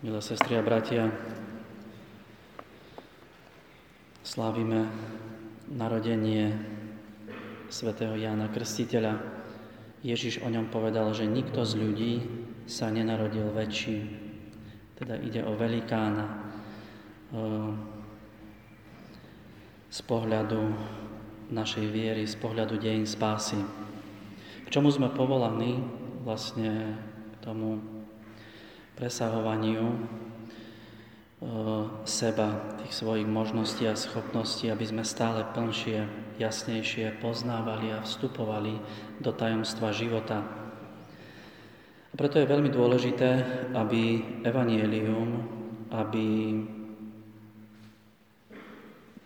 Milé sestry a bratia, slávime narodenie svätého Jána Krstiteľa. Ježiš o ňom povedal, že nikto z ľudí sa nenarodil väčší. Teda ide o velikána z pohľadu našej viery, z pohľadu dejín spásy. K čomu sme povolaní vlastne tomu presahovaniu e, seba, tých svojich možností a schopností, aby sme stále plnšie, jasnejšie poznávali a vstupovali do tajomstva života. A preto je veľmi dôležité, aby evanielium, aby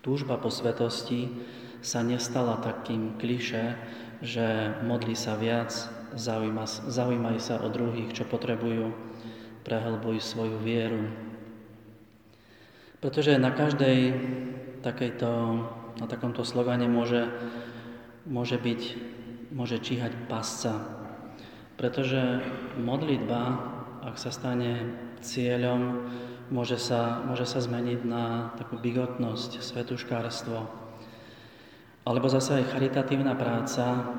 túžba po svetosti sa nestala takým kliše, že modli sa viac, zaujímaj sa o druhých, čo potrebujú, prehlbuj svoju vieru. Pretože na každej takejto, na takomto slogane môže, môže byť, môže číhať pasca. Pretože modlitba, ak sa stane cieľom, môže sa, môže sa zmeniť na takú bigotnosť, svetuškárstvo. Alebo zase aj charitatívna práca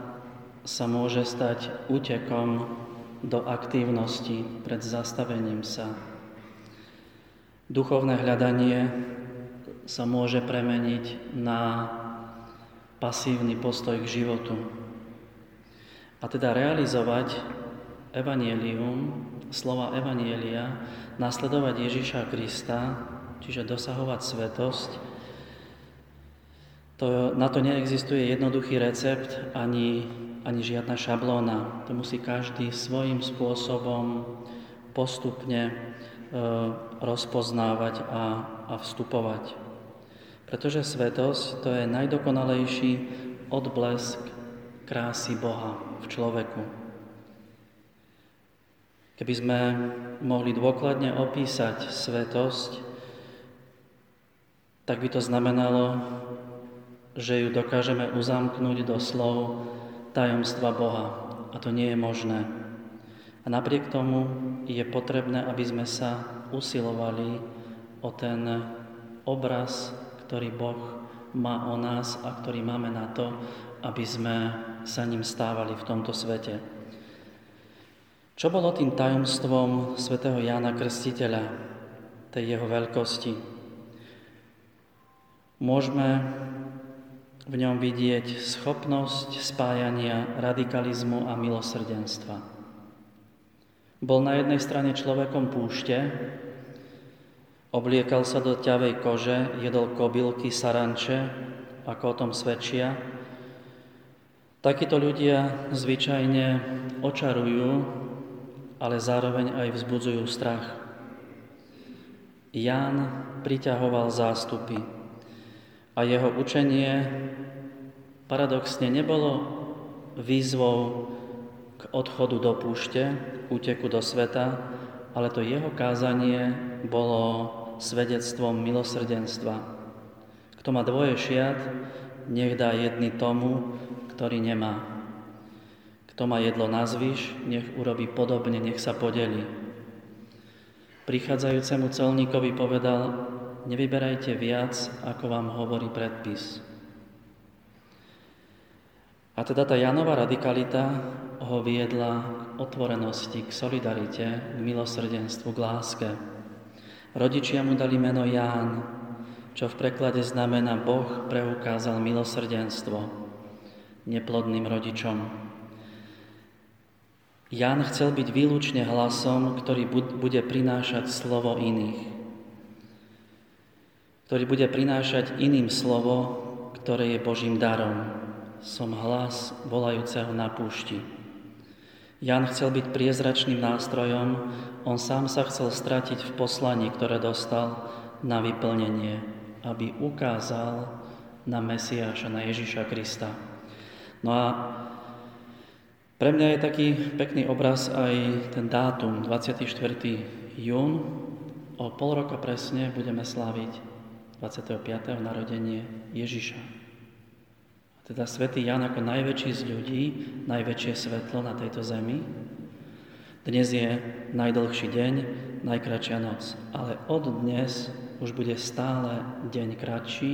sa môže stať útekom do aktívnosti pred zastavením sa. Duchovné hľadanie sa môže premeniť na pasívny postoj k životu. A teda realizovať evanielium, slova evanielia, nasledovať Ježiša Krista, čiže dosahovať svetosť, to, na to neexistuje jednoduchý recept ani ani žiadna šablóna. To musí každý svojím spôsobom postupne e, rozpoznávať a, a vstupovať. Pretože svetosť to je najdokonalejší odblesk krásy Boha v človeku. Keby sme mohli dôkladne opísať svetosť, tak by to znamenalo, že ju dokážeme uzamknúť do slov tajomstva Boha. A to nie je možné. A napriek tomu je potrebné, aby sme sa usilovali o ten obraz, ktorý Boh má o nás a ktorý máme na to, aby sme sa ním stávali v tomto svete. Čo bolo tým tajomstvom svätého Jána Krstiteľa, tej jeho veľkosti? Môžeme v ňom vidieť schopnosť spájania radikalizmu a milosrdenstva. Bol na jednej strane človekom púšte, obliekal sa do ťavej kože, jedol kobylky, saranče, ako o tom svedčia. Takíto ľudia zvyčajne očarujú, ale zároveň aj vzbudzujú strach. Ján priťahoval zástupy, a jeho učenie paradoxne nebolo výzvou k odchodu do púšte, k úteku do sveta, ale to jeho kázanie bolo svedectvom milosrdenstva. Kto má dvoje šiat, nech dá jedny tomu, ktorý nemá. Kto má jedlo na zvyš, nech urobí podobne, nech sa podeli. Prichádzajúcemu celníkovi povedal, nevyberajte viac, ako vám hovorí predpis. A teda tá Janová radikalita ho viedla k otvorenosti, k solidarite, k milosrdenstvu, k láske. Rodičia mu dali meno Ján, čo v preklade znamená Boh preukázal milosrdenstvo neplodným rodičom. Ján chcel byť výlučne hlasom, ktorý bude prinášať slovo iných ktorý bude prinášať iným slovo, ktoré je Božím darom. Som hlas volajúceho na púšti. Jan chcel byť priezračným nástrojom, on sám sa chcel stratiť v poslaní, ktoré dostal na vyplnenie, aby ukázal na Mesiáša, na Ježiša Krista. No a pre mňa je taký pekný obraz aj ten dátum, 24. jún. O pol roka presne budeme slaviť 25. narodenie Ježiša. A teda svätý Jan ako najväčší z ľudí, najväčšie svetlo na tejto zemi. Dnes je najdlhší deň, najkračšia noc. Ale od dnes už bude stále deň kratší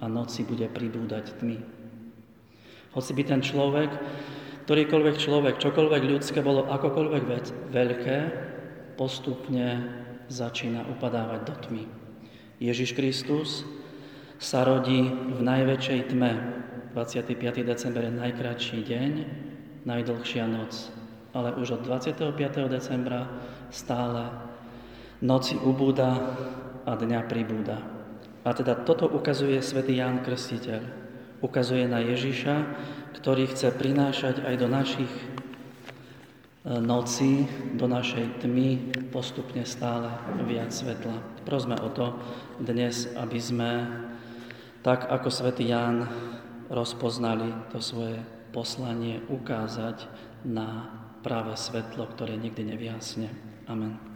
a noci bude pribúdať tmy. Hoci by ten človek, ktorýkoľvek človek, čokoľvek ľudské bolo akokoľvek veľké, postupne začína upadávať do tmy. Ježiš Kristus sa rodí v najväčšej tme. 25. december je najkratší deň, najdlhšia noc. Ale už od 25. decembra stále noci ubúda a dňa pribúda. A teda toto ukazuje svätý Ján Krstiteľ. Ukazuje na Ježiša, ktorý chce prinášať aj do našich e, noci, do našej tmy postupne stále viac svetla. Prosme o to dnes, aby sme tak ako svätý Ján rozpoznali to svoje poslanie ukázať na práve svetlo, ktoré nikdy nevyhasne. Amen.